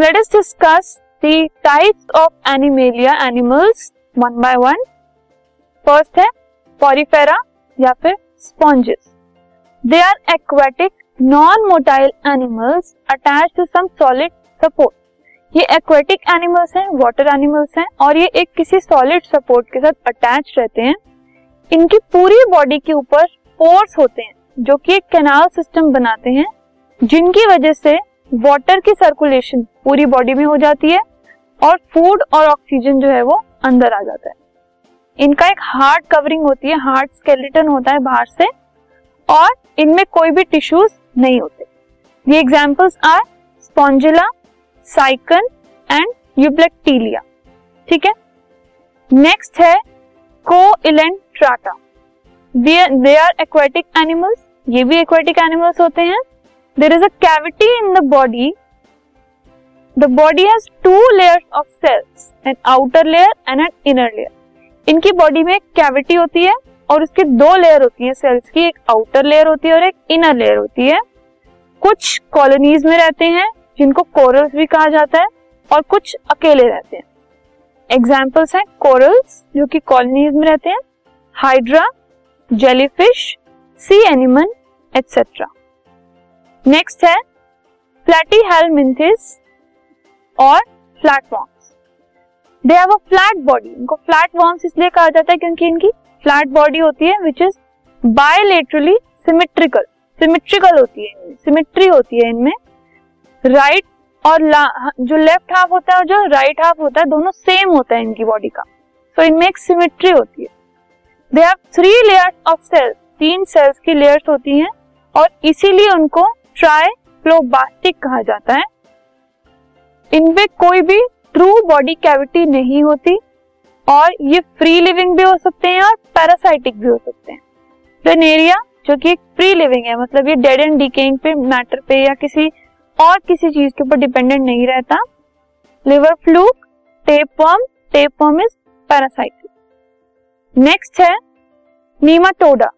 Let us discuss the types of animalia animals one by one first है Porifera या फिर sponges they are aquatic non motile animals attach to some solid support ये aquatic animals हैं water animals हैं, और ये एक किसी सॉलिड सपोर्ट के साथ अटैच रहते हैं। इनकी पूरी बॉडी के ऊपर पोर्स होते हैं, जो कि एक कैनाल सिस्टम बनाते हैं, जिनकी वजह से वाटर की सर्कुलेशन पूरी बॉडी में हो जाती है और फ़ूड और ऑक्सीजन जो है वो अंदर आ जाता है। इनका एक हार्ड कवरिंग होती है हार्ड स्केलेटन होता है बाहर से और इनमें कोई भी टिश्यूज नहीं होते। ये examples are spongilla sycon and euplectella ठीक है? नेक्स्ट है coelenterata they are aquatic animals ये भी एक्वेटिक एनिमल्स होते हैं। There is a cavity in the body the body has two layers of cells an outer layer and an inner layer इनकी body में एक कैविटी होती है और उसकी दो लेयर होती है सेल्स की, एक आउटर लेयर होती है और एक इनर लेयर होती है। कुछ कॉलोनीज में रहते हैं, जिनको कोरल्स भी कहा जाता है और कुछ अकेले रहते हैं। एग्जाम्पल्स हैं कोरल्स जो कि कॉलोनीज में रहते हैं hydra jellyfish sea animal etcetera next है फ्लैटी हेलमिंथिस और flat worms they have a flat body इनको फ्लैट वॉर्म्स इसलिए कहा जाता है क्योंकि इनकी फ्लैट बॉडी होती है which is bilaterally symmetrical symmetrical होती है सिमेट्री होती है इनमें. राइट और जो लेफ़्ट हाफ़ होता है और जो राइट हाफ़ होता है दोनों सेम होता है इनकी बॉडी का. सो so, इनमें एक सिमेट्री होती है. They have three layers of cells तीन सेल्स की लेयर्स होती हैं और इसीलिए उनको ट्राइप्लोबास्टिक कहा जाता है। इनमें कोई भी ट्रू बॉडी कैविटी नहीं होती और ये फ्री लिविंग भी हो सकते हैं और पैरासाइटिक भी हो सकते हैं। प्लेनेरिया जो कि एक फ्री लिविंग है मतलब ये डेड एंड डिकेइंग पे मैटर पे या किसी और किसी चीज़ के ऊपर डिपेंडेंट नहीं रहता। Liver fluke tapeworm tapeworm is parasitic next है नीमाटोडा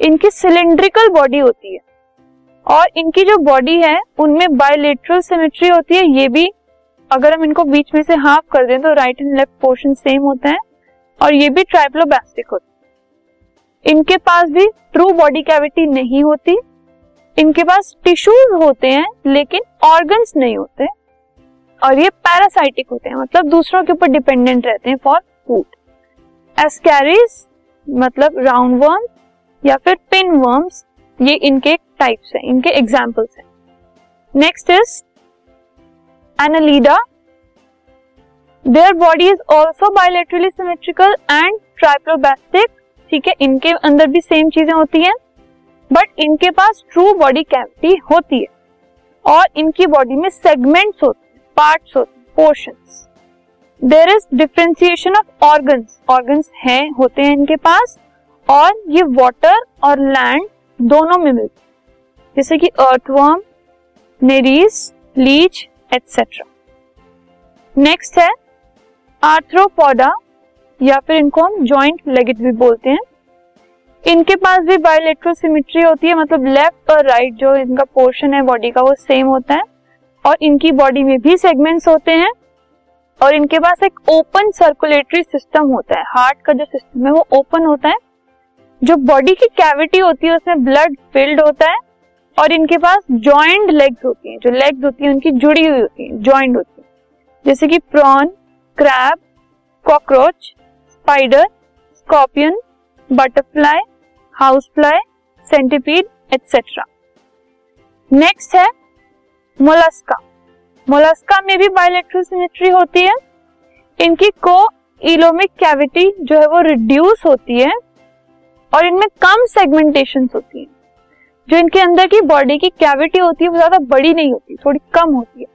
इनकी सिलेंड्रिकल बॉडी होती है। और इनकी जो बॉडी है, उनमें बायोलेटरल सिमेट्री होती है, ये भी अगर हम इनको बीच में से हाफ़ कर दें तो right and left portion same होता है, और ये भी ट्राइप्लोबैस्टिक होता है। इनके पास भी ट्रू बॉडी कैविटी नहीं होती, इनके पास टिश्यूज होते हैं, लेकिन ऑर्गन्स नहीं होते, और ये पैरासाइटिक होते हैं मतलब दूसरों के ऊपर डिपेंडेंट रहते हैं फॉर फ़ूड एस्कैरिस मतलब राउंड वर्म या फिर पिन वर्म्स ये इनके टाइप्स हैं, इनके एग्जाम्पल्स हैं। Next is Annelida. Their body is also bilaterally symmetrical and triploblastic ठीक है, इनके अंदर भी सेम चीज़ें होती हैं बट इनके पास ट्रू बॉडी कैविटी होती है। और इनकी बॉडी में सेगमेंट्स होते हैं पार्ट्स होते हैं portions there is differentiation of organs organs हैं, होते हैं इनके पास। और ये वाटर और लैंड दोनों में मिलते जैसे कि earthworm nereis leech etcetera next है आर्थ्रोपोडा या फिर इनको हम जॉइंट लेगेट भी बोलते हैं। इनके पास भी बायोलेट्रल सिमेट्री होती है मतलब लेफ़्ट और राइट जो इनका पोर्शन है बॉडी का, वो सेम होता है। और इनकी बॉडी में भी सेगमेंट्स होते हैं। और इनके पास एक ओपन सर्कुलेटरी सिस्टम होता है। हार्ट का जो सिस्टम है, वो ओपन होता है। जो बॉडी की कैविटी होती है, उसमें ब्लड फिल्ड होता है और इनके पास ज्वाइंट लेग्स होती हैं, जो लेग्स होती हैं, उनकी जुड़ी हुई होती हैं ज्वाइंट होती है। जैसे कि prawn crab cockroach spider scorpion butterfly house fly centipede etcetera next है मोलस्का मोलस्का में भी बायोलेट्रल सिमेट्री होती है। इनकी को इलोमिक कैविटी जो है वो रिड्यूस होती है। और इनमें कम सेगमेंटेशन होती है। जो इनके अंदर की बॉडी की कैविटी होती है, वो ज़्यादा बड़ी नहीं होती, थोड़ी कम होती है।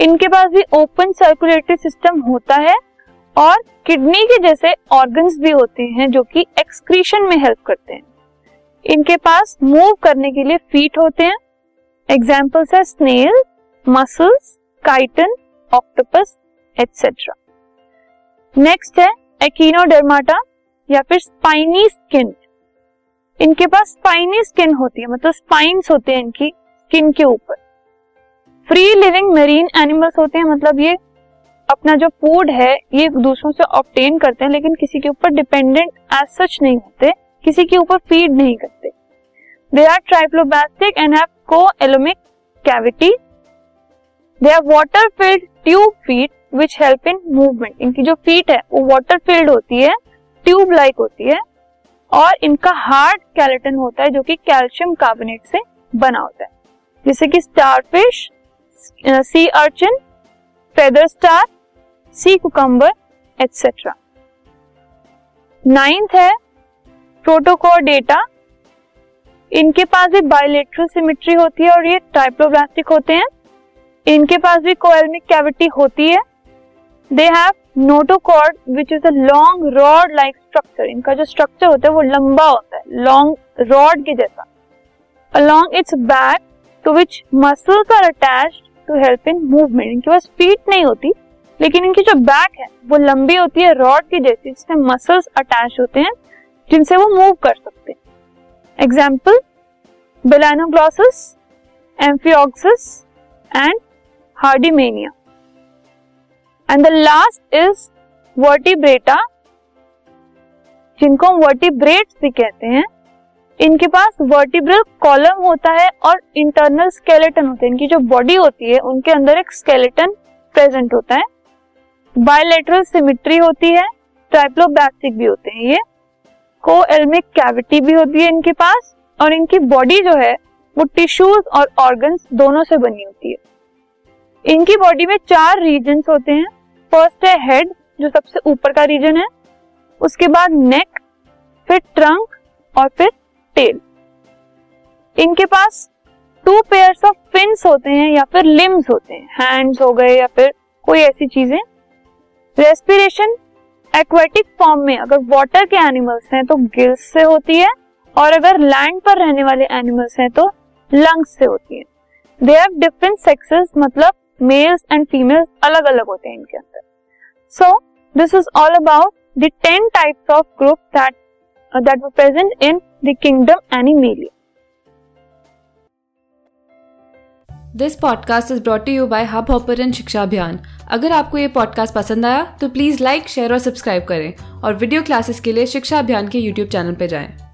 इनके पास भी ओपन सर्कुलेटरी सिस्टम होता है और किडनी के जैसे ऑर्गन्स भी होते हैं जो कि एक्सक्रीशन में हेल्प करते हैं। इनके पास मूव करने के लिए फीट होते हैं। एग्जाम्पल्स है snail mussels chiton octopus etcetera next है एक्नोडर्माटा या फिर स्पाइनी स्किन इनके पास स्पाइनी स्किन होती है मतलब स्पाइन्स होते हैं इनकी स्किन के ऊपर. फ्री लिविंग मेरीन एनिमल्स होते हैं मतलब ये अपना जो फ़ूड है, ये दूसरों से ऑप्टेन करते हैं, लेकिन किसी के ऊपर डिपेंडेंट एज सच नहीं होते, किसी के ऊपर फ़ीड नहीं करते. They are triploblastic and have coelomic cavity they are water filled tube feet which help in movement इनकी जो फीट है, वो वाटर फिल्ड होती है ट्यूब लाइक होती है और इनका हार्ड कैलेटन होता है जो कि कैल्शियम कार्बोनेट से बना होता है। जैसे कि starfish sea urchin feather star sea cucumber etcetera ninth है प्रोटोकॉर डेटा इनके पास भी बायोलेट्रल सिमेट्री होती है और ये टाइप्लोब्लास्टिक होते हैं। इनके पास भी कोएलमिक कैविटी होती है। They have notochord which is a long rod like structure इनका जो स्ट्रक्चर होता है, वो लंबा होता है लॉन्ग रॉड के जैसा। Along its back to which muscles are attach to help in movement इनके पास फीट नहीं होती, लेकिन इनकी जो बैक है, वो लंबी होती है रॉड की जैसी जिसमें मसल्स अटैच होते हैं, जिनसे वो मूव कर सकते हैं। Example balanoglossus amphioxus and herdmania and the last is vertebrata जिनको हम वर्टिब्रेट्स भी कहते हैं। इनके पास वर्टिब्रल कॉलम होता है और इंटरनल स्केलेटन होते हैं। इनकी जो बॉडी होती है, उनके अंदर एक स्केलेटन प्रेजेंट होता है। बायोलेटरल सिमिट्री होती है ट्राइप्लोब्लास्टिक भी होते हैं ये। को एल्मिक कैविटी भी होती है इनके पास, और इनकी बॉडी जो है, वो टिश्यूज और ऑर्गन्स दोनों से बनी होती है। इनकी बॉडी में चार रीजन होते हैं। फ़र्स्ट है हेड जो सबसे ऊपर का रीजन है। उसके बाद नेक फिर ट्रंक और फिर टेल इनके पास टू पेयर्स ऑफ़ फिन्स होते हैं या फिर लिम्स होते हैं। हैंड्स हो गए या फिर कोई ऐसी चीज़ें। रेस्पिरेशन एक्वेटिक फॉर्म में अगर वाटर के एनिमल्स हैं तो गिल्स से होती है और अगर लैंड पर रहने वाले एनिमल्स हैं तो लंग्स से होती है। दे हैव डिफरेंट सेक्सेस मतलब मेल्स एंड फीमेल्स अलग अलग होते हैं इनके अंदर। So this is all about the ten types of group that that were present in the kingdom animalia this podcast is brought you by hub hopper and शिक्षा अभियान अगर आपको ये पॉडकास्ट पसंद आया तो प्लीज़ लाइक शेयर और subscribe करें और वीडियो क्लासेस के लिए शिक्षा अभियान के यूट्यूब चैनल पर जाएँ।